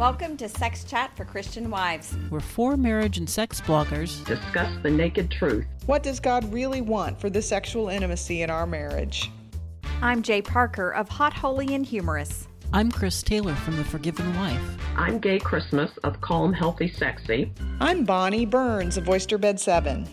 Welcome to Sex Chat for Christian Wives. We're four marriage and sex bloggers. Discuss the naked truth. What does God really want for the sexual intimacy in our marriage? I'm Jay Parker of Hot, Holy, and Humorous. I'm Chris Taylor from The Forgiven Wife. I'm Gaye Christmas of Calm, Healthy, Sexy. I'm Bonnie Burns of Oyster Bed 7.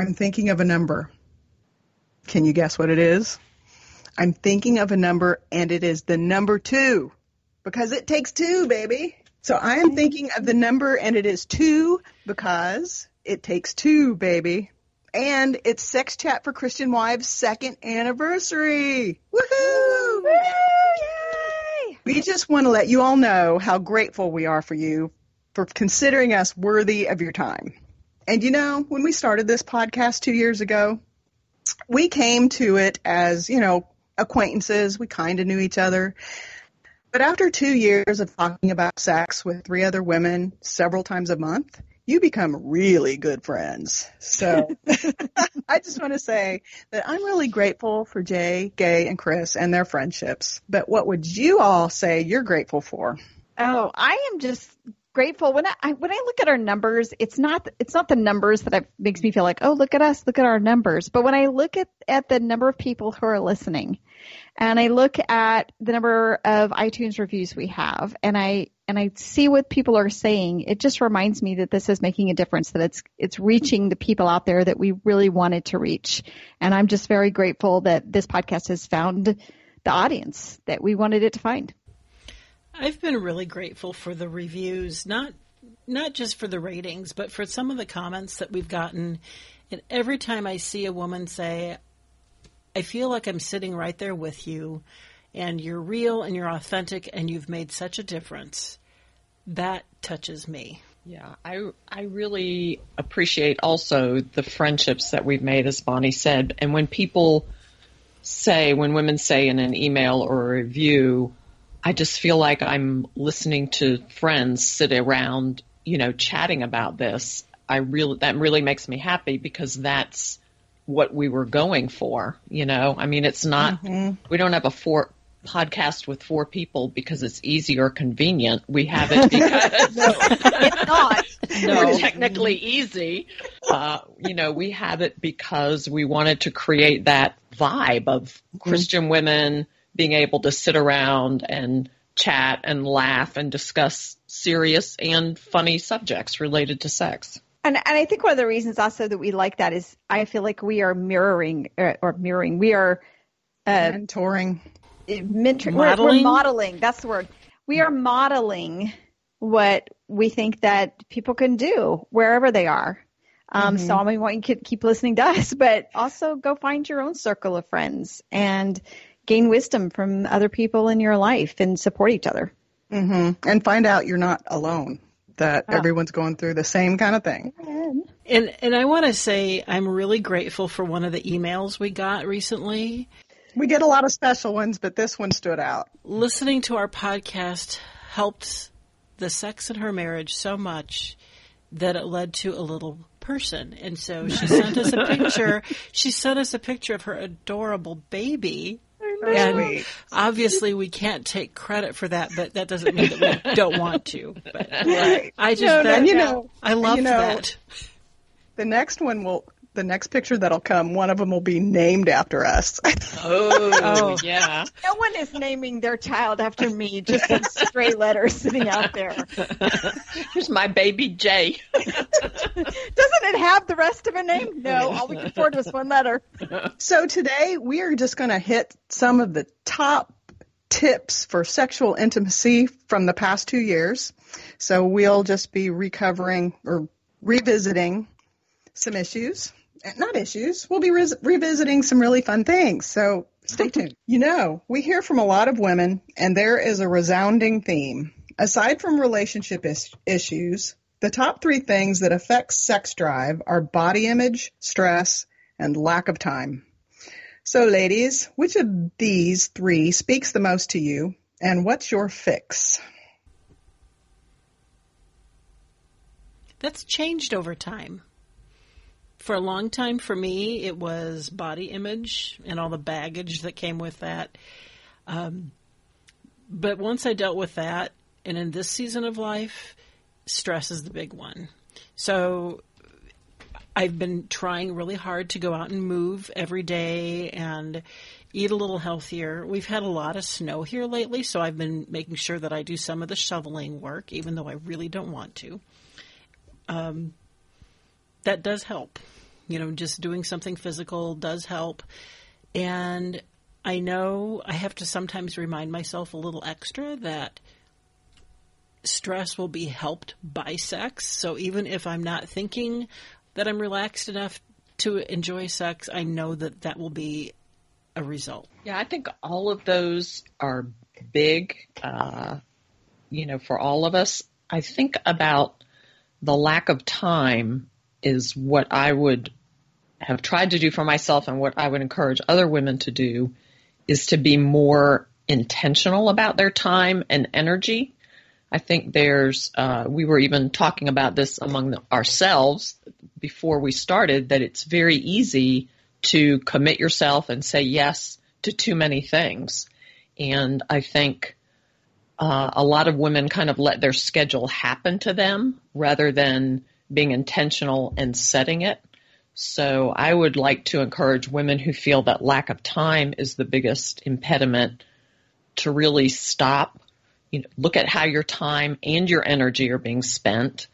I'm thinking of a number. Can you guess what it is? I'm thinking of a number, and it is the number two because it takes two, baby. So I am thinking of the number, and it is two because it takes two, baby. And it's Sex Chat for Christian Wives' second anniversary. Woohoo! Yay! We just want to let you all know how grateful we are for you for considering us worthy of your time. And you know, when we started this podcast two years ago, we came to it as, you know, acquaintances. We kind of knew each other. But after two years of talking about sex with three other women several times a month, you become really good friends. So I just want to say that I'm really grateful for Jay, Gaye, and Chris and their friendships. But what would you all say you're grateful for? Oh, I am just grateful when I when I look at our numbers. It's not it's not the numbers that makes me feel like oh look at us, look at our numbers. But when I look at at the number of people who are listening, and I look at the number of iTunes reviews we have, and I and I see what people are saying, it just reminds me that this is making a difference. That it's it's reaching the people out there that we really wanted to reach, and I'm just very grateful that this podcast has found the audience that we wanted it to find. I've been really grateful for the reviews, not not just for the ratings, but for some of the comments that we've gotten. And every time I see a woman say, I feel like I'm sitting right there with you, and you're real and you're authentic, and you've made such a difference, that touches me. Yeah, I I really appreciate also the friendships that we've made, as Bonnie said. And when people say, when women say in an email or a review, I just feel like I'm listening to friends sit around, you know, chatting about this. I really that really makes me happy because that's what we were going for, you know. I mean, it's not mm-hmm. we don't have a four podcast with four people because it's easy or convenient. We have it because no, it's not. No, technically easy. Uh, you know, we have it because we wanted to create that vibe of mm-hmm. Christian women being able to sit around and chat and laugh and discuss serious and funny subjects related to sex. And, and I think one of the reasons also that we like that is I feel like we are mirroring or, or mirroring. We are uh, mentoring, mentoring. Modeling? We're, we're modeling. That's the word. We are modeling what we think that people can do wherever they are. Um, mm-hmm. So I mean, want you to keep listening to us, but also go find your own circle of friends and gain wisdom from other people in your life and support each other. Mm-hmm. And find out you're not alone, that oh. everyone's going through the same kind of thing. And, and I want to say I'm really grateful for one of the emails we got recently. We get a lot of special ones, but this one stood out. Listening to our podcast helped the sex in her marriage so much that it led to a little person. And so she sent us a picture. She sent us a picture of her adorable baby and sweet. obviously we can't take credit for that, but that doesn't mean that we don't want to. But right. I just, no, that, no, you know, I love you know, that. The next one will the next picture that'll come, one of them will be named after us. oh, oh, yeah. No one is naming their child after me, just some stray letters sitting out there. Here's my baby Jay. Doesn't it have the rest of a name? No, all we can afford was one letter. So today we are just going to hit some of the top tips for sexual intimacy from the past two years. So we'll just be recovering or revisiting some issues Eh, not issues. We'll be re- revisiting some really fun things. So stay tuned. You know, we hear from a lot of women, and there is a resounding theme. Aside from relationship is- issues, the top three things that affect sex drive are body image, stress, and lack of time. So, ladies, which of these three speaks the most to you, and what's your fix? that's changed over time. For a long time, for me, it was body image and all the baggage that came with that. Um, but once I dealt with that, and in this season of life, stress is the big one. So I've been trying really hard to go out and move every day and eat a little healthier. We've had a lot of snow here lately, so I've been making sure that I do some of the shoveling work, even though I really don't want to. Um, that does help. You know, just doing something physical does help. And I know I have to sometimes remind myself a little extra that stress will be helped by sex. So even if I'm not thinking that I'm relaxed enough to enjoy sex, I know that that will be a result. Yeah, I think all of those are big, uh, you know, for all of us. I think about the lack of time is what I would have tried to do for myself and what I would encourage other women to do is to be more intentional about their time and energy. I think there's, uh, we were even talking about this among the, ourselves before we started that it's very easy to commit yourself and say yes to too many things. And I think uh, a lot of women kind of let their schedule happen to them rather than being intentional and setting it. So I would like to encourage women who feel that lack of time is the biggest impediment to really stop, you know, look at how your time and your energy are being spent.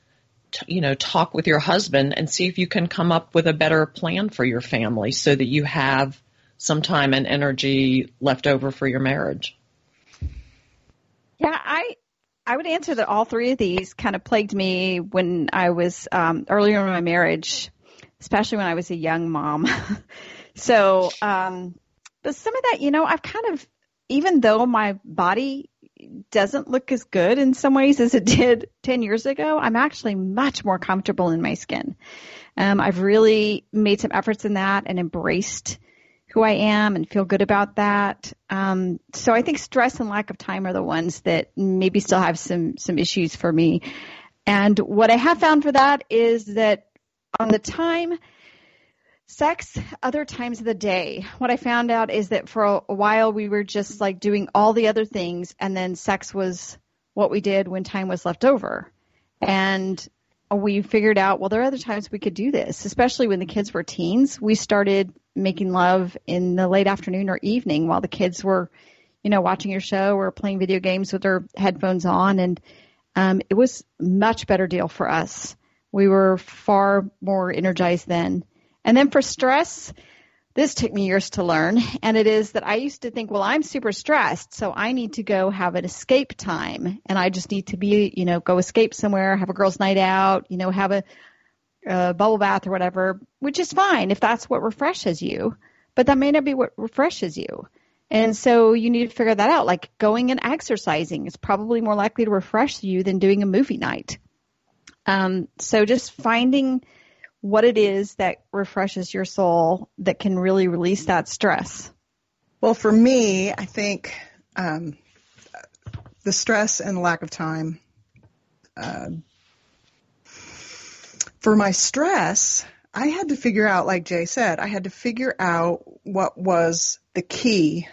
you know, talk with your husband and see if you can come up with a better plan for your family so that you have some time and energy left over for your marriage. Yeah, I I would answer that all three of these kind of plagued me when I was um, earlier in my marriage, especially when I was a young mom. so, um, but some of that, you know, I've kind of, even though my body doesn't look as good in some ways as it did 10 years ago, I'm actually much more comfortable in my skin. Um, I've really made some efforts in that and embraced who I am and feel good about that. Um, so I think stress and lack of time are the ones that maybe still have some some issues for me. And what I have found for that is that on the time sex other times of the day what i found out is that for a, while we were just like doing all the other things and then sex was what we did when time was left over and we figured out well there are other times we could do this especially when the kids were teens we started making love in the late afternoon or evening while the kids were you know watching your show or playing video games with their headphones on. And um, it was much better deal for us. We were far more energized then. And then for stress this took me years to learn, and it is that I used to think, well, I'm super stressed, so I need to go have an escape time, and I just need to be, you know, go escape somewhere, have a girls' night out, you know, have a, a bubble bath or whatever, which is fine if that's what refreshes you, but that may not be what refreshes you. And so you need to figure that out. Like going and exercising is probably more likely to refresh you than doing a movie night. Um, so just finding what it is that refreshes your soul that can really release that stress? Well, for me, I think um, the stress and lack of time. Uh, for my stress, I had to figure out, like Jay said, I had to figure out what was the key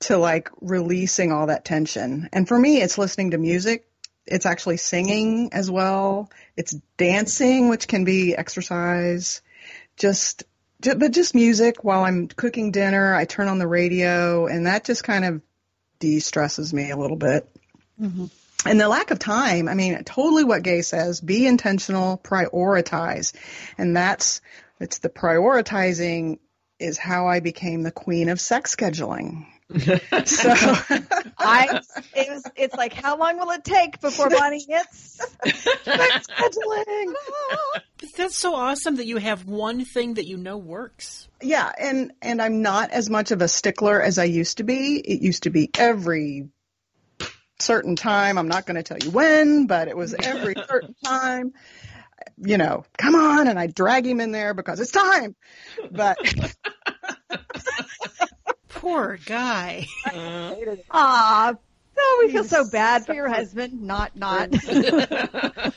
to like releasing all that tension. And for me, it's listening to music it's actually singing as well. It's dancing, which can be exercise. Just, but just music while I'm cooking dinner. I turn on the radio, and that just kind of de-stresses me a little bit. Mm-hmm. And the lack of time, I mean, totally what Gaye says, be intentional, prioritize. And that's, it's the prioritizing is how I became the queen of sex scheduling so I it was it's like how long will it take before Bonnie hits sex scheduling? But that's so awesome that you have one thing that you know works. Yeah, and and I'm not as much of a stickler as I used to be. It used to be every certain time. I'm not going to tell you when, but it was every certain time. You know, come on, and I drag him in there because it's time. But Poor guy. Ah, oh, we feel so bad for your husband. Not, not. but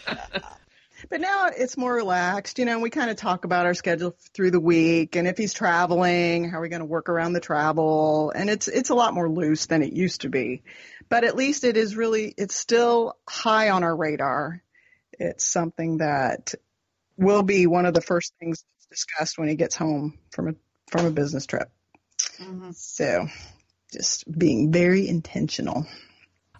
But now it's more relaxed. You know, we kind of talk about our schedule through the week and if he's traveling, how are we going to work around the travel? And it's it's a lot more loose than it used to be. But at least it is really it's still high on our radar. It's something that will be one of the first things discussed when he gets home from a from a business trip. Mm-hmm. So, just being very intentional.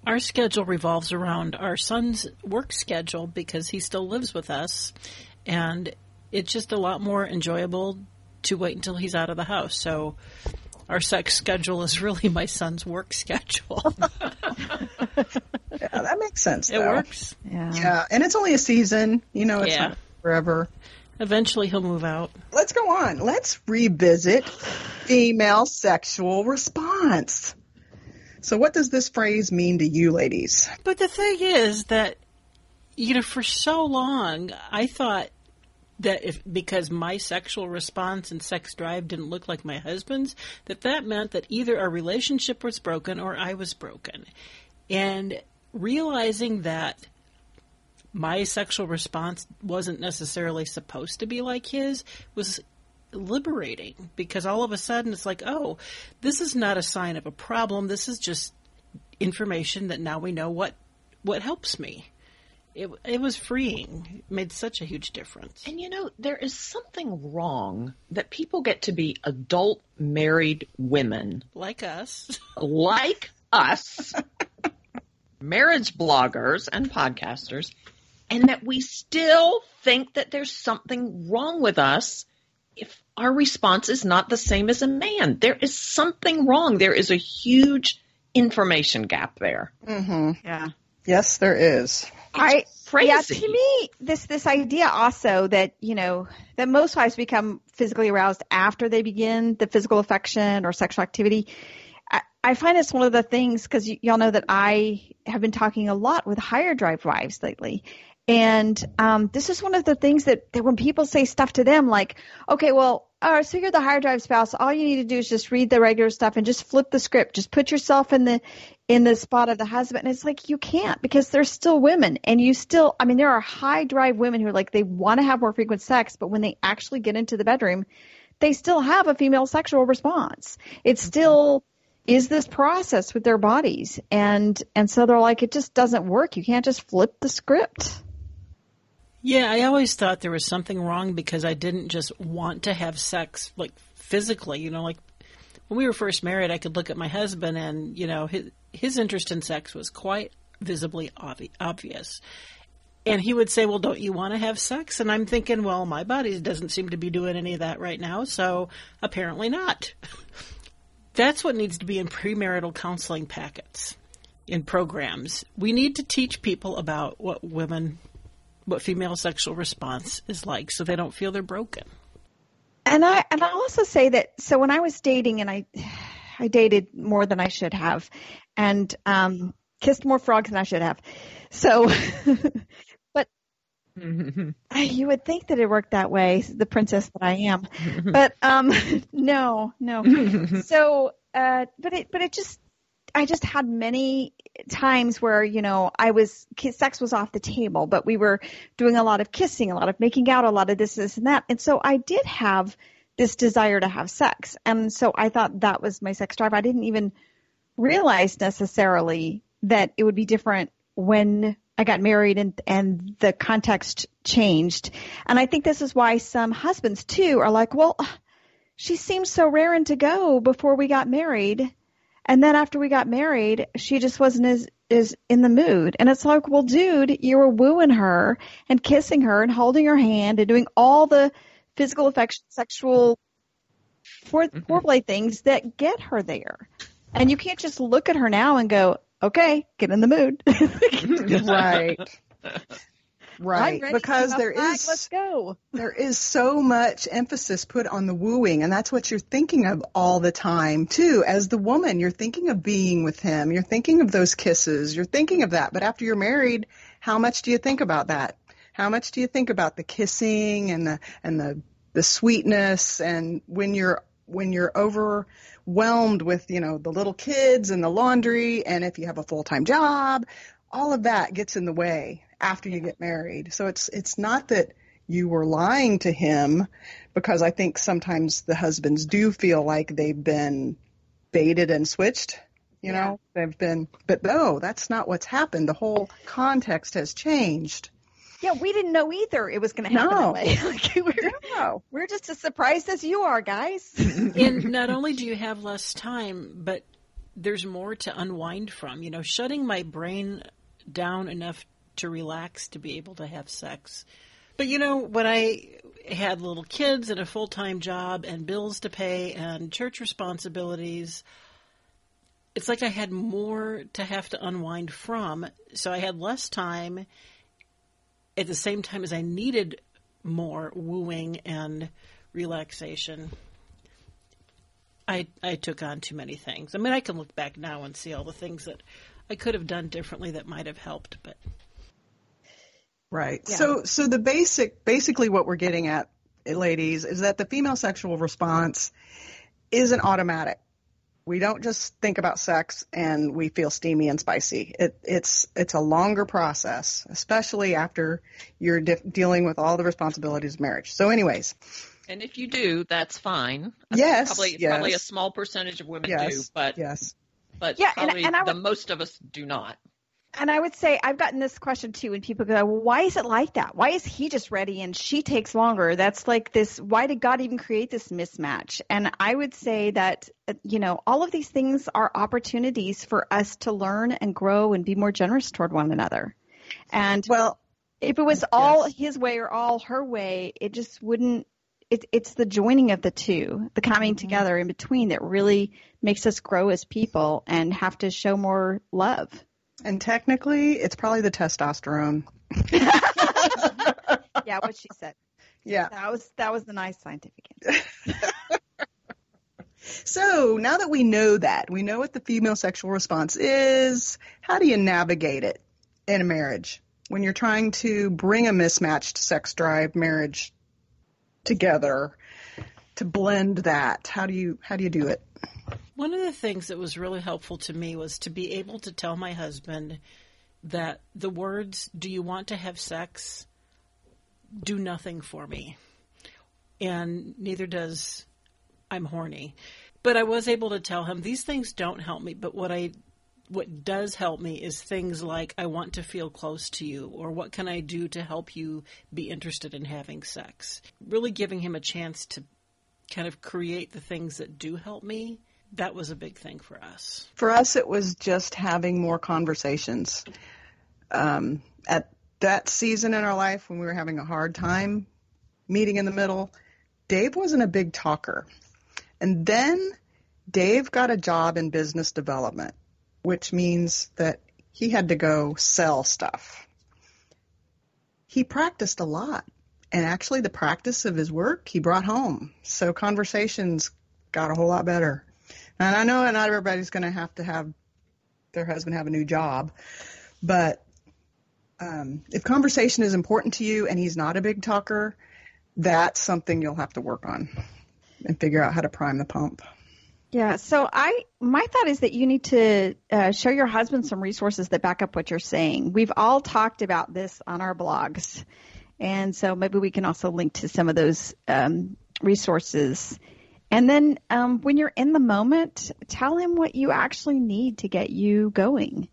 Our schedule revolves around our son's work schedule because he still lives with us, and it's just a lot more enjoyable to wait until he's out of the house. So, our sex schedule is really my son's work schedule. yeah, that makes sense. It works. Yeah. Yeah, and it's only a season. You know, it's yeah. not forever. Eventually he'll move out. Let's go on. Let's revisit female sexual response. So, what does this phrase mean to you, ladies? But the thing is that, you know, for so long, I thought that if because my sexual response and sex drive didn't look like my husband's, that that meant that either our relationship was broken or I was broken. And realizing that my sexual response wasn't necessarily supposed to be like his was liberating because all of a sudden it's like, oh, this is not a sign of a problem. This is just information that now we know what what helps me. It it was freeing. It made such a huge difference. And you know, there is something wrong that people get to be adult married women like us. Like us. marriage bloggers and podcasters and that we still think that there's something wrong with us if our response is not the same as a man. There is something wrong. There is a huge information gap there. Mm-hmm. Yeah. Yes, there is. I crazy. Yeah, to me, this this idea also that you know that most wives become physically aroused after they begin the physical affection or sexual activity. I, I find it's one of the things because y- y'all know that I have been talking a lot with higher drive wives lately, and um, this is one of the things that, that when people say stuff to them like, okay, well, all right, so you're the higher drive spouse. All you need to do is just read the regular stuff and just flip the script. Just put yourself in the in the spot of the husband. And it's like you can't because they're still women, and you still. I mean, there are high drive women who are like they want to have more frequent sex, but when they actually get into the bedroom, they still have a female sexual response. It still is this process with their bodies, and and so they're like, it just doesn't work. You can't just flip the script. Yeah, I always thought there was something wrong because I didn't just want to have sex like physically, you know, like when we were first married, I could look at my husband and, you know, his his interest in sex was quite visibly obvi- obvious. And he would say, "Well, don't you want to have sex?" And I'm thinking, "Well, my body doesn't seem to be doing any of that right now, so apparently not." That's what needs to be in premarital counseling packets in programs. We need to teach people about what women what female sexual response is like so they don't feel they're broken. And I and I'll also say that so when I was dating and I I dated more than I should have and um kissed more frogs than I should have. So but you would think that it worked that way, the princess that I am. but um no, no. so uh but it but it just I just had many times where you know I was sex was off the table, but we were doing a lot of kissing, a lot of making out, a lot of this, this, and that, and so I did have this desire to have sex, and so I thought that was my sex drive. I didn't even realize necessarily that it would be different when I got married and and the context changed, and I think this is why some husbands too are like, well, she seemed so raring to go before we got married and then after we got married, she just wasn't as is in the mood. And it's like, well, dude, you were wooing her and kissing her and holding her hand and doing all the physical affection, sexual mm-hmm. foreplay things that get her there. And you can't just look at her now and go, okay, get in the mood. right. Right, because there is let's go. There is so much emphasis put on the wooing, and that's what you're thinking of all the time too. As the woman, you're thinking of being with him. You're thinking of those kisses. You're thinking of that. But after you're married, how much do you think about that? How much do you think about the kissing and the and the the sweetness and when you're when you're overwhelmed with you know the little kids and the laundry and if you have a full-time job all of that gets in the way after you get married. So it's it's not that you were lying to him because I think sometimes the husbands do feel like they've been baited and switched. You Yeah. know, they've been, but no, that's not what's happened. The whole context has changed. Yeah, we didn't know either it was going to happen No. that way. like, we're, No. we're just as surprised as you are, guys. and not only do you have less time, but there's more to unwind from. You know, shutting my brain down enough to relax to be able to have sex. But you know, when I had little kids and a full time job and bills to pay and church responsibilities, it's like I had more to have to unwind from. So I had less time at the same time as I needed more wooing and relaxation. I I took on too many things. I mean, I can look back now and see all the things that I could have done differently that might have helped, but Right. Yeah. So so the basic basically what we're getting at ladies is that the female sexual response isn't automatic. We don't just think about sex and we feel steamy and spicy. It, it's it's a longer process, especially after you're de- dealing with all the responsibilities of marriage. So, anyways, And if you do, that's fine. Yes, Probably, yes. probably a small percentage of women yes, do, but yes, but Yeah, and- probably and I the would- most of us do not. And I would say I've gotten this question too when people go, well, why is it like that? Why is he just ready and she takes longer? That's like this, why did God even create this mismatch? And I would say that, uh, you know, all of these things are opportunities for us to learn and grow and be more generous toward one another. And well, if it was all Yes. his way or all her way, it just wouldn't. It, it's the joining of the two, the coming together in between, that really makes us grow as people and have to show more love. And technically, it's probably the testosterone. Yeah, what she said. Yeah. That was that was the nice scientific answer. So now that we know that, we know what the female sexual response is, how do you navigate it in a marriage when you're trying to bring a mismatched sex drive marriage together to blend that? How do you how do you do it? One of the things that was really helpful to me was to be able to tell my husband that the words, Do you want to have sex? do nothing for me. And neither does I'm horny. But I was able to tell him these things don't help me, but what I what does help me is things like I want to feel close to you or what can I do to help you be interested in having sex. Really giving him a chance to kind of create the things that do help me. That was a big thing for us. For us, it was just having more conversations. Um, at that season in our life when we were having a hard time meeting in the middle, Dave wasn't a big talker. And then Dave got a job in business development, which means that he had to go sell stuff. He practiced a lot. And actually, the practice of his work he brought home. So conversations got a whole lot better. And I know not everybody's going to have to have their husband have a new job, but um, if conversation is important to you and he's not a big talker, that's something you'll have to work on and figure out how to prime the pump. Yeah. So I, my thought is that you need to uh, show your husband some resources that back up what you're saying. We've all talked about this on our blogs, and so maybe we can also link to some of those um, resources. And then um, when you're in the moment, tell him what you actually need to get you going.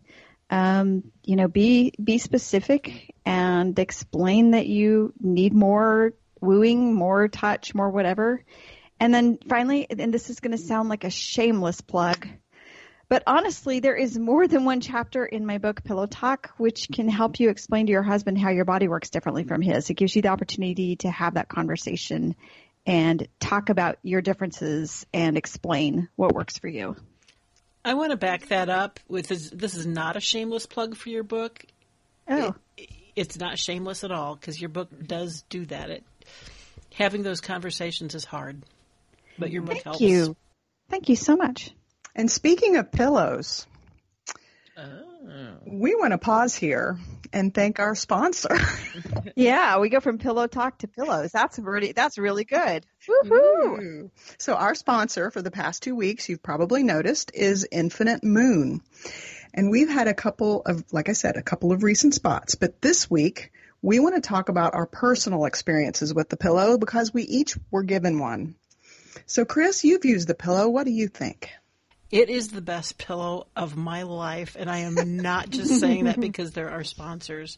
Um, you know, be be specific and explain that you need more wooing, more touch, more whatever. And then finally, and this is going to sound like a shameless plug, but honestly, there is more than one chapter in my book, Pillow Talk, which can help you explain to your husband how your body works differently from his. It gives you the opportunity to have that conversation and talk about your differences and explain what works for you. I want to back that up with this, this is not a shameless plug for your book. Oh, It's not shameless at all because your book does do that. It having those conversations is hard, but your book thank helps. you. Thank you so much. And speaking of pillows, Oh. Hmm. we want to pause here and thank our sponsor. Yeah, we go from pillow talk to pillows. That's really that's really good. Woohoo! Ooh. So our sponsor for the past two weeks, you've probably noticed, is Infinitemoon. And we've had a couple of, like I said, a couple of recent spots. But this week, we want to talk about our personal experiences with the pillow because we each were given one. So, Chris, you've used the pillow. What do you think? It is the best pillow of my life, and I am not just saying that because there are sponsors.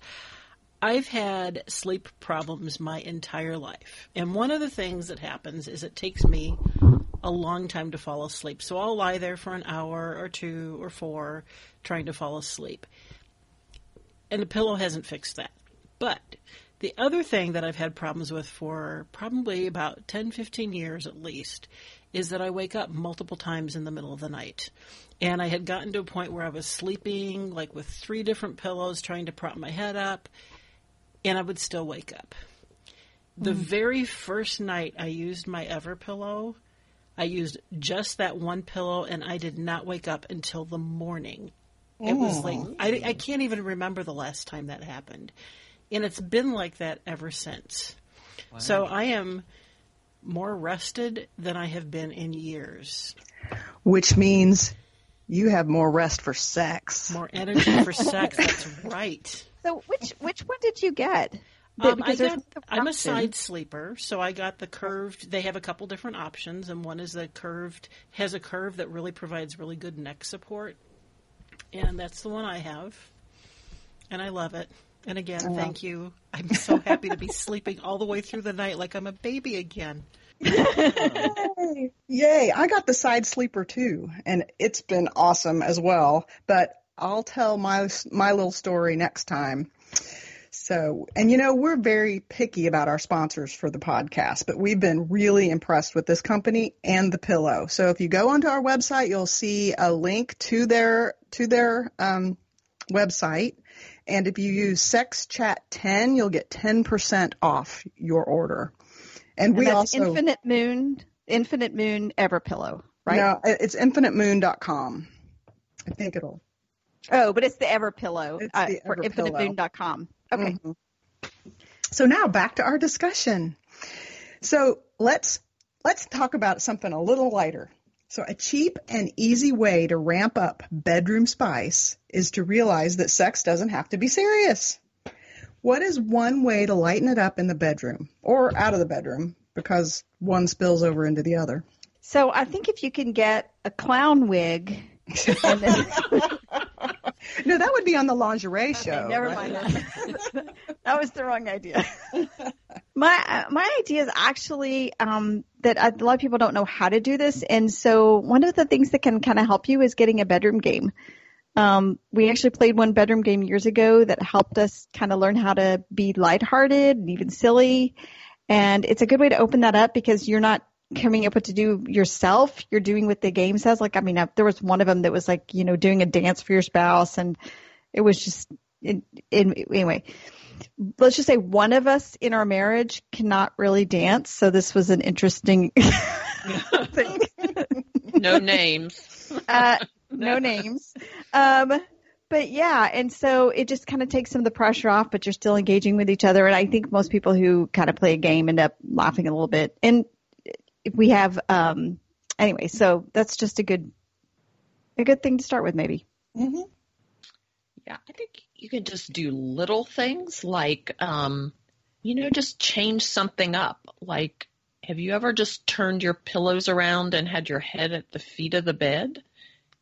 I've had sleep problems my entire life. And one of the things that happens is it takes me a long time to fall asleep. So I'll lie there for an hour or two or four trying to fall asleep. And the pillow hasn't fixed that. But the other thing that I've had problems with for probably about 10, 15 years at least is that I wake up multiple times in the middle of the night. And I had gotten to a point where I was sleeping like with three different pillows trying to prop my head up and I would still wake up. The mm. very first night I used my Everpillow, I used just that one pillow and I did not wake up until the morning. It was like I, I can't even remember the last time that happened. And it's been like that ever since. Wow. So I am more rested than I have been in years. Which means you have more rest for sex. More energy for sex. That's right. So which which one did you get? Um, I got, I'm a side sleeper, so I got the curved. They have a couple different options, and one is the curved has a curve that really provides really good neck support, and that's the one I have, and I love it. And again, oh. thank you. I'm so happy to be sleeping all the way through the night like I'm a baby again. Yay. Yay! I got the side sleeper too, and it's been awesome as well. But I'll tell my my little story next time. So, and you know, we're very picky about our sponsors for the podcast, but we've been really impressed with this company and the pillow. So if you go onto our website, you'll see a link to their, to their, um, website. And if you use Sex Chat 10, you'll get 10% off your order. And, and we also Infinite Moon, Infinitemoon Ever Pillow, right? No, it's infinitemoon.com. I think it'll Oh, but it's the Everpillow it's uh, the for infinitemoon.com. Okay. Mm-hmm. So now back to our discussion. So let's let's talk about something a little lighter. So a cheap and easy way to ramp up bedroom spice is to realize that sex doesn't have to be serious. What is one way to lighten it up in the bedroom or out of the bedroom because one spills over into the other? So I think if you can get a clown wig then no, that would be on the lingerie show. Okay, never mind. That. that was the wrong idea. my my idea is actually um, that a lot of people don't know how to do this, and so one of the things that can kind of help you is getting a bedroom game. Um, we actually played one bedroom game years ago that helped us kind of learn how to be lighthearted and even silly. And it's a good way to open that up because you're not coming up with to do yourself. You're doing what the game says. Like, I mean, there was one of them that was like, you know, doing a dance for your spouse, and it was just, anyway. Let's just say one of us in our marriage cannot really dance, so this was an interesting thing. no names. Uh, no names. Um, but yeah, and so it just kind of takes some of the pressure off, but you're still engaging with each other. And I think most people who kind of play a game end up laughing a little bit. And we have um anyway so that's just a good a good thing to start with maybe mm-hmm. yeah i think you can just do little things like um you know just change something up. Like have you ever just turned your pillows around and had your head at the feet of the bed?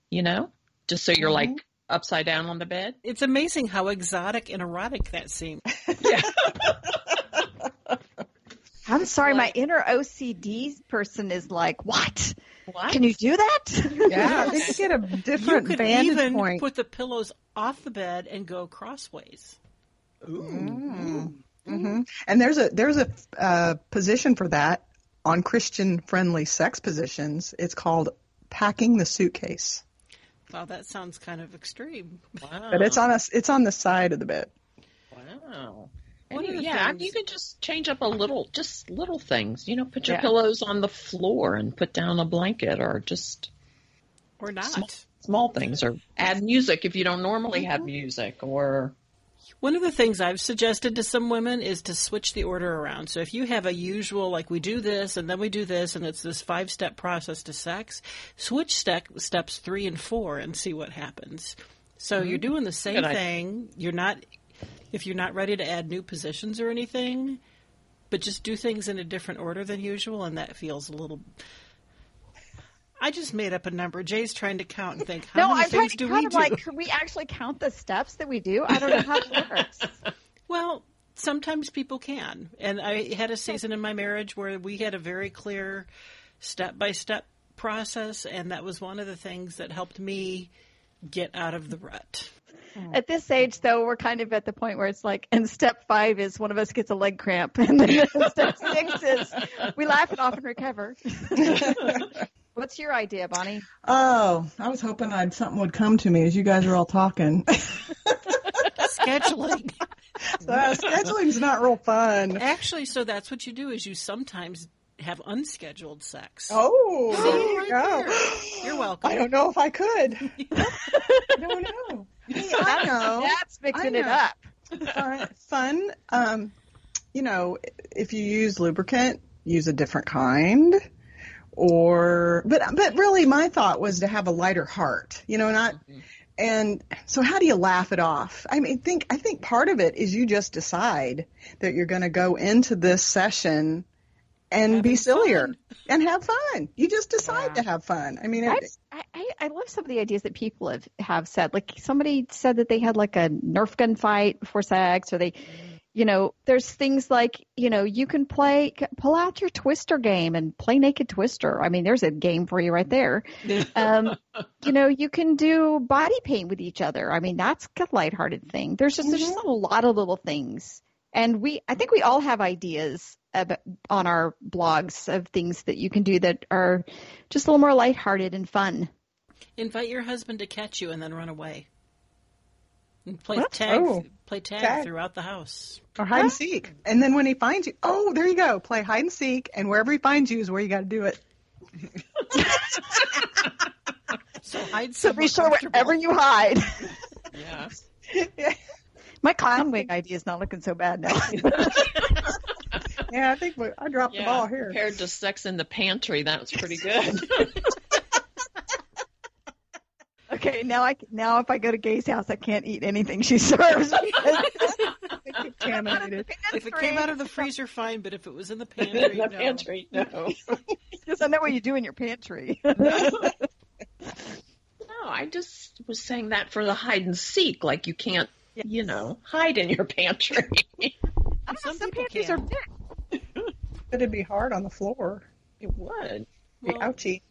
You know just so you're mm-hmm. like upside down on the bed? It's amazing how exotic and erotic that seems. Yeah I'm sorry, like, my inner OCD person is like, what? What? Can you do that? Yeah, they could get a different you could vantage even point. Put the pillows off the bed and go crossways. Ooh. Mm. Mm-hmm. And there's a there's a uh, position for that on Christian friendly sex positions. It's called packing the suitcase. Wow, that sounds kind of extreme. Wow. But it's on a, it's on the side of the bed. Wow. You, yeah, things? you can just change up a little, just little things. You know, put your yeah. pillows on the floor and put down a blanket, or just or not small, small things, or add music if you don't normally have mm-hmm. music, or one of the things I've suggested to some women is to switch the order around. So if you have a usual, like we do this and then we do this, and it's this five step process to sex, switch step, steps three and four and see what happens. So you're doing the same Good idea. thing. You're not, if you're not ready to add new positions or anything, but just do things in a different order than usual, and that feels a little. I just made up a number. Jay's trying to count and think how no, many I'm trying things to do we do? like, can we actually count the steps that we do? I don't know how it works. Well, sometimes people can. And I had a season in my marriage where we had a very clear step by step process, and that was one of the things that helped me get out of the rut. At this age, though, we're kind of at the point where it's like, and step five is one of us gets a leg cramp, and then step six is we laugh it off and recover. What's your idea, Bonnie? Oh, I was hoping I'd something would come to me as you guys are all talking. Scheduling. uh, scheduling's not real fun. Actually, so that's what you do is you sometimes have unscheduled sex. Oh, See, there you right go. there. You're welcome. I don't know if I could. I don't know. Hey, I know. That's mixing I it up. fun, fun. Um, you know, if you use lubricant, use a different kind. Or, but but really, my thought was to have a lighter heart. You know, not. And so, how do you laugh it off? I mean, think I think part of it is you just decide that you're going to go into this session and be sillier fun. and have fun. You just decide to have fun. I mean, I, I, I love some of the ideas that people have, have said. Like somebody said that they had like a Nerf gun fight before sex, or they, you know, there's things like, you know, you can play, pull out your Twister game and play Naked Twister. I mean, there's a game for you right there. Um, you know, you can do body paint with each other. I mean, that's a lighthearted thing. There's just, there's just a lot of little things. And we, I think we all have ideas on our blogs of things that you can do that are just a little more lighthearted and fun. Invite your husband to catch you and then run away. And play What? tag, Oh, play tag, tag. throughout the house. or hide and seek. And then when he finds you, oh, there you go. Play hide and seek, and wherever he finds you is where you got to do it. So hide So somewhere be sure wherever you hide. Yeah. My clown wig idea is not looking so bad now. Yeah, I think we, I dropped the ball here. Compared to sex in the pantry, that was pretty good. okay, now I now if I go to Gaye's house, I can't eat anything she serves. Contaminated. If it came out of the freezer, fine. But if it was in the pantry, in the no. pantry, no. Because I know what you do in your pantry. No, I just was saying that for the hide and seek. Like you can't, you know, hide in your pantry. Some, Some pantries can. are big. But it'd be hard on the floor. it would. Be Well, ouchie.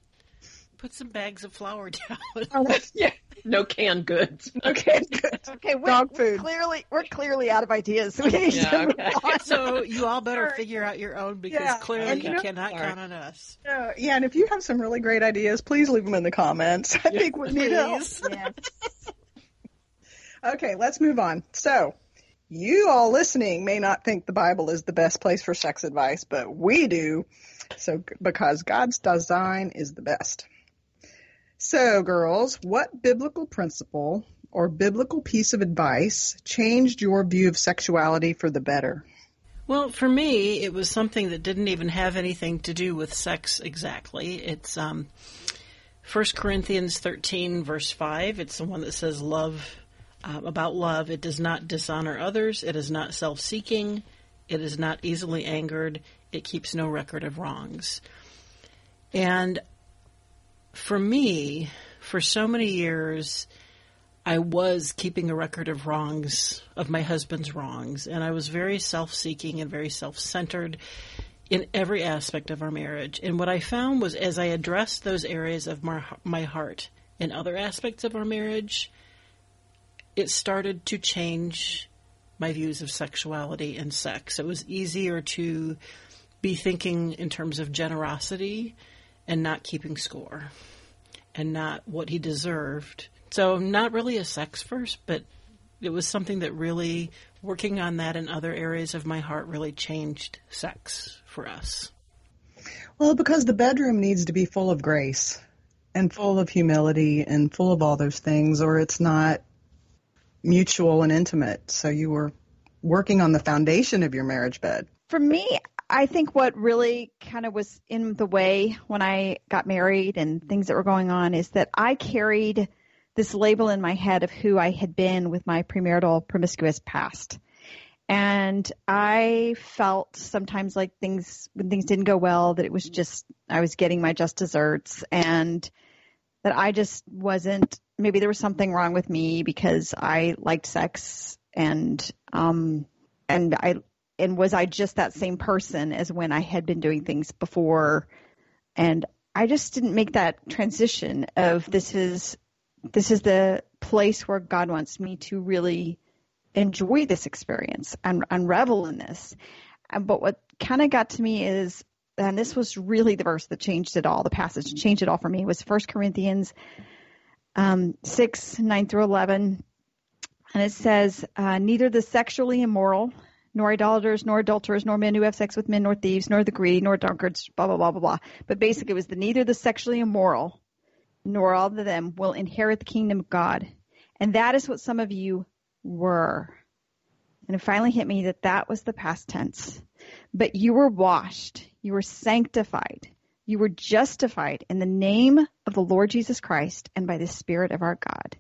Put some bags of flour down. Oh, Yeah. No canned goods. okay. Good. Okay, we're, Dog we're food. clearly we're clearly out of ideas. So we need Yeah, to move okay. on. so you all better figure out your own because Yeah, clearly and you you know- cannot Sorry. count on us. Uh, yeah, and if you have some really great ideas, please leave them in the comments. I think we need help. Yeah. Okay, let's move on. So, you all listening may not think the Bible is the best place for sex advice, but we do. So, because God's design is the best. So, girls, what biblical principle or biblical piece of advice changed your view of sexuality for the better? Well, for me, it was something that didn't even have anything to do with sex exactly. It's um, 1 Corinthians 13, verse 5. It's the one that says, Love, um, about love, it does not dishonor others, it is not self seeking, it is not easily angered, it keeps no record of wrongs. And for me, for so many years, I was keeping a record of wrongs, of my husband's wrongs, and I was very self seeking and very self centered in every aspect of our marriage. And what I found was as I addressed those areas of my, my heart in other aspects of our marriage, it started to change my views of sexuality and sex. It was easier to be thinking in terms of generosity and not keeping score and not what he deserved. So, not really a sex first, but it was something that really, working on that in other areas of my heart, really changed sex for us. Well, because the bedroom needs to be full of grace and full of humility and full of all those things, or it's not mutual and intimate. So you were working on the foundation of your marriage bed. For me, I think what really kind of was in the way when I got married and things that were going on is that I carried this label in my head of who I had been with my premarital promiscuous past. And I felt sometimes like things, when things didn't go well, that it was just, I was getting my just desserts and that I just wasn't, maybe there was something wrong with me because I liked sex and, um, and I, and was I just that same person as when I had been doing things before? And I just didn't make that transition of this is, this is the place where God wants me to really enjoy this experience and, revel in this. But what kind of got to me is, and this was really the verse that changed it all, the passage changed it all for me, was 1 Corinthians um, 6, 9 through 11. And it says, uh, neither the sexually immoral, nor idolaters, nor adulterers, nor men who have sex with men, nor thieves, nor the greedy, nor drunkards, blah, blah, blah, blah, blah. But basically it was the neither the sexually immoral, nor all of them will inherit the kingdom of God. And that is what some of you were. And it finally hit me that that was the past tense. But you were washed. You were sanctified. You were justified in the name of the Lord Jesus Christ and by the Spirit of our God.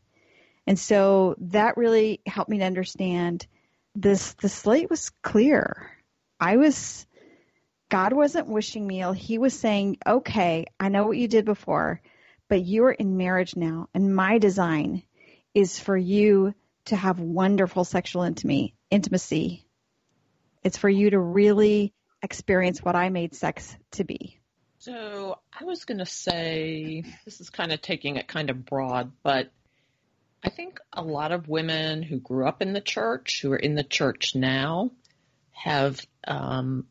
And so that really helped me to understand this, the slate was clear. I was, God wasn't wishing me ill. He was saying, okay, I know what you did before, but you're in marriage now and my design is for you to have wonderful sexual intimacy. It's for you to really experience what I made sex to be. So I was going to say, this is kind of taking it kind of broad, but I think a lot of women who grew up in the church, who are in the church now, have um,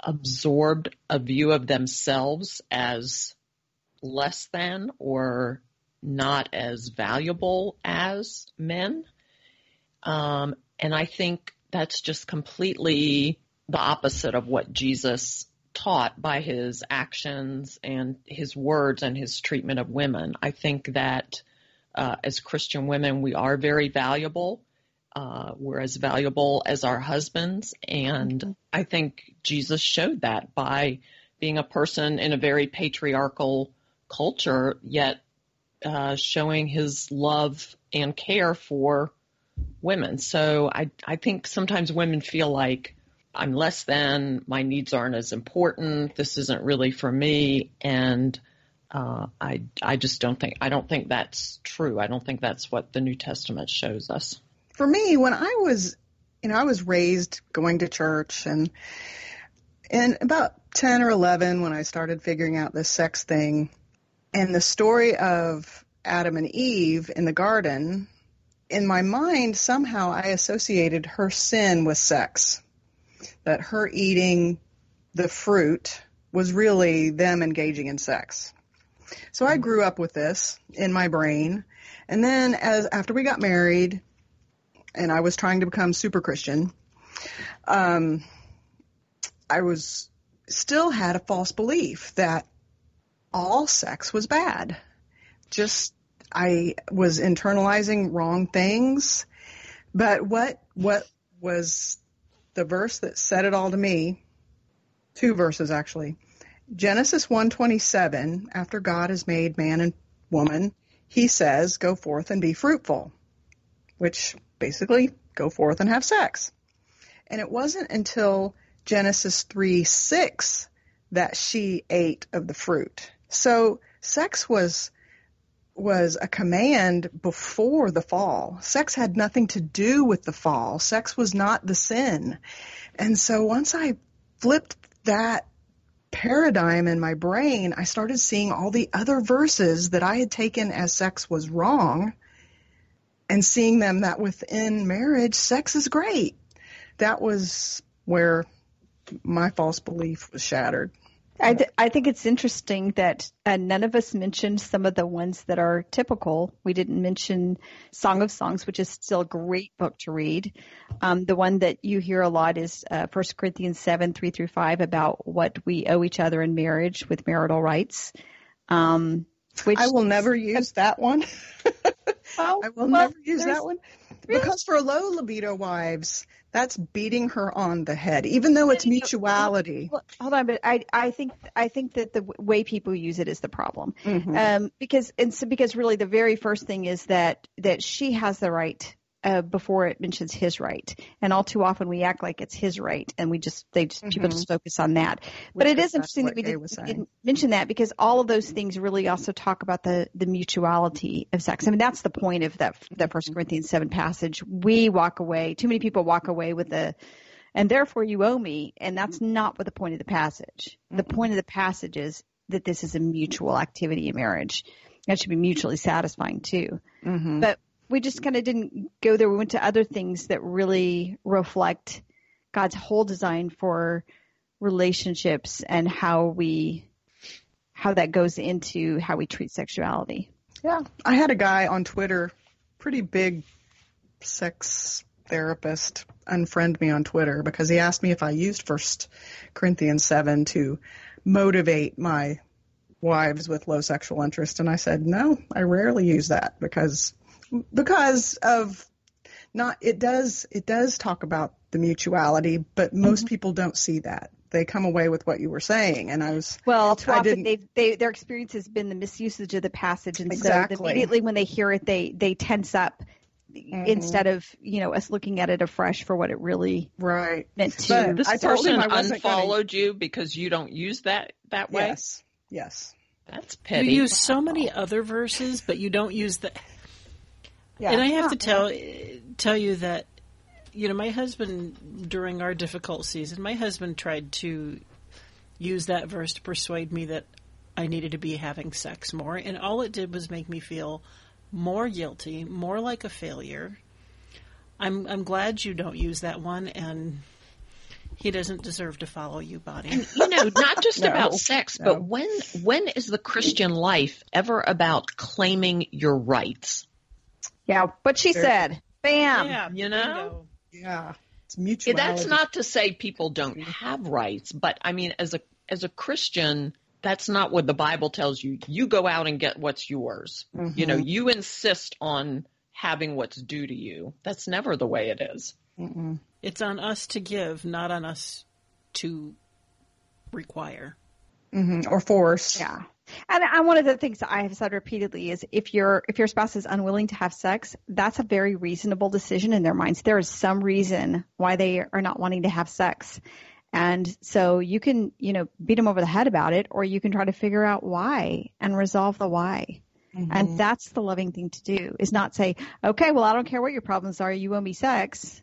absorbed a view of themselves as less than or not as valuable as men. Um, and I think that's just completely the opposite of what Jesus taught by his actions and his words and his treatment of women. I think that uh, as Christian women, we are very valuable. Uh, we're as valuable as our husbands. And mm-hmm. I think Jesus showed that by being a person in a very patriarchal culture, yet uh, showing his love and care for women. So I, I think sometimes women feel like I'm less than, my needs aren't as important, this isn't really for me, and uh, I, I just don't think, I don't think that's true. I don't think that's what the New Testament shows us. For me, when I was, you know, I was raised going to church and, and about 10 or 11 when I started figuring out this sex thing, and the story of Adam and Eve in the garden, in my mind, somehow I associated her sin with sex. That her eating the fruit was really them engaging in sex. So I grew up with this in my brain. And then as after we got married and I was trying to become super Christian, um, I was still had a false belief that all sex was bad. Just I was internalizing wrong things. But what what was the verse that said it all to me? Two verses actually. Genesis 1:27, after God has made man and woman, he says, "Go forth and be fruitful," which basically go forth and have sex. And it wasn't until Genesis 3:6 that she ate of the fruit. So sex was was a command before the fall. Sex had nothing to do with the fall. Sex was not the sin. And so once I flipped that paradigm in my brain, I started seeing all the other verses that I had taken as sex was wrong and seeing them that within marriage, sex is great. That was where my false belief was shattered. I, th- I think it's interesting that uh, none of us mentioned some of the ones that are typical. We didn't mention Song of Songs, which is still a great book to read. Um, the one that you hear a lot is uh, 1 Corinthians 7, 3 through 5 about what we owe each other in marriage with marital rights. Um, which I will never use that one. I will well, never use that one. Because for low libido wives, that's beating her on the head, even though it's mutuality. Hold on, but I I think I think that the way people use it is the problem. Um, because and so because really the very first thing is that that she has the right uh, before it mentions his right, and all too often we act like it's his right, and we just they just people just focus on that. but it is interesting that we, did, didn't mention that because all of those things really also talk about the the mutuality of sex. I mean that's the point of that that First Corinthians seven passage. We walk away. Too many people walk away with the and therefore you owe me. And that's not what the point of the passage. The point of the passage is that this is a mutual activity in marriage. That should be mutually satisfying too. But we just kind of didn't go there. We went to other things that really reflect God's whole design for relationships and how we, how that goes into how we treat sexuality. Yeah. I had a guy on Twitter, pretty big sex therapist, unfriend me on Twitter because he asked me if I used First Corinthians 7 to motivate my wives with low sexual interest. And I said, no, I rarely use that because, because of not, it does, it does talk about the mutuality, but most people don't see that. They come away with what you were saying. And I was, Well, too I often didn't- they've, they, their experience has been the misusage of the passage, and so immediately when they hear it, they they tense up Mm-hmm. instead of you know us looking at it afresh for what it really right. meant to. But This I person I wasn't gonna- unfollowed you because you don't use that that way. Yes. Yes. That's petty. You use so many other verses, but you don't use the. Yeah. And I have to tell tell you that, you know, my husband during our difficult season, my husband tried to use that verse to persuade me that I needed to be having sex more, and all it did was make me feel more guilty, more like a failure. I'm I'm glad you don't use that one, and he doesn't deserve to follow you, Bonnie. you know, not just No, about sex, no. but when when is the Christian life ever about claiming your rights? Yeah, but she said. Bam. yeah, you know? Yeah. It's Yeah, that's not to say people don't have rights, but I mean, as a as a Christian, that's not what the Bible tells you. You go out and get what's yours. Mm-hmm. You know, you insist on having what's due to you. That's never the way it is. It's on us to give, not on us to require. Mm-hmm, or force. Yeah. And, and one of the things that I have said repeatedly is if your if your spouse is unwilling to have sex, that's a very reasonable decision in their minds. There is some reason why they are not wanting to have sex. And so you can, you know, beat them over the head about it, or you can try to figure out why and resolve the why. And mm-hmm. that's the loving thing to do is not say, okay, well, I don't care what your problems are. You owe me sex.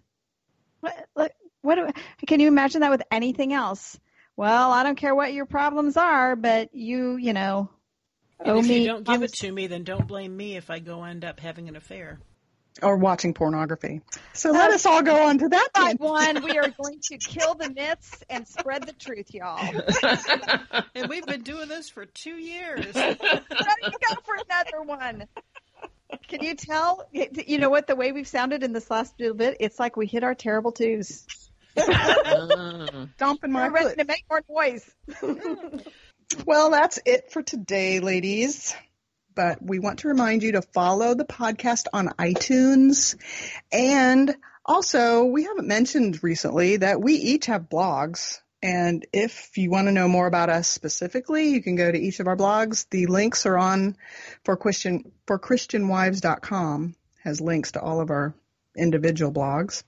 What, what, what do- can you imagine that with anything else? Well, I don't care what your problems are, but you, you know, And owe if me. you don't give it to me, then don't blame me if I go end up having an affair. Or watching pornography. So let us all go on to that Side then. one, we are going to kill the myths and spread the truth, y'all. And we've been doing this for two years. Ready to go for another one. Can you tell? You know what? The way we've sounded in this last little bit, it's like we hit our terrible twos. Stomping my We're ready foot. to make more noise. Well, that's it for today, ladies. But we want to remind you to follow the podcast on iTunes. And also, we haven't mentioned recently that we each have blogs. And if you want to know more about us specifically, you can go to each of our blogs. The links are on for Christian for christianwives.com has links to all of our individual blogs.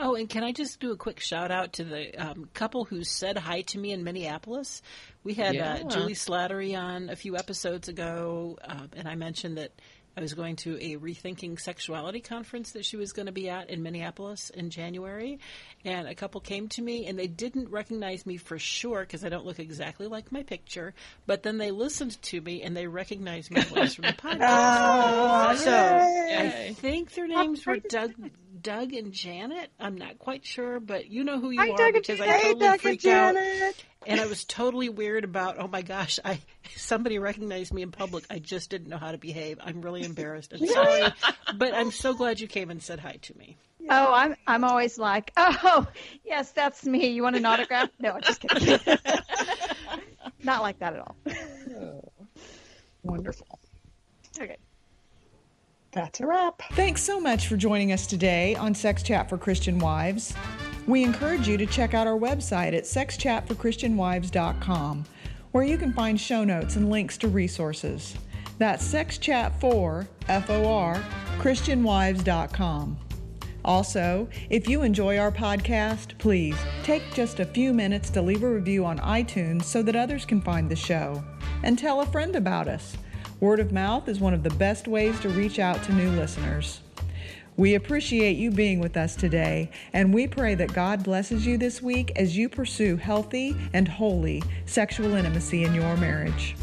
Oh, and can I just do a quick shout out to the um, couple who said hi to me in Minneapolis? We had Yeah. uh, Juli Slattery on a few episodes ago, uh, and I mentioned that I was going to a Rethinking Sexuality conference that she was going to be at in Minneapolis in January. And a couple came to me, and they didn't recognize me for sure because I don't look exactly like my picture. But then they listened to me and they recognized my voice from the podcast. oh, so I think their names were Doug, Doug and Janet. I'm not quite sure, but you know who you Hi, are Doug and because I totally Doug and freaked out. And I was totally weird about, oh my gosh, I somebody recognized me in public. I just didn't know how to behave. I'm really embarrassed and sorry, but I'm so glad you came and said hi to me. Oh, I'm I'm always like, oh, yes, that's me. You want an autograph? No, I'm just kidding. Not like that at all. Oh, wonderful. That's a wrap. Thanks so much for joining us today on Sex Chat for Christian Wives. We encourage you to check out our website at sexchatforchristianwives.com, where you can find show notes and links to resources. That's sexchat4, F-O-R, christianwives.com. Also, if you enjoy our podcast, please take just a few minutes to leave a review on iTunes so that others can find the show. And tell a friend about us. Word of mouth is one of the best ways to reach out to new listeners. We appreciate you being with us today, and we pray that God blesses you this week as you pursue healthy and holy sexual intimacy in your marriage.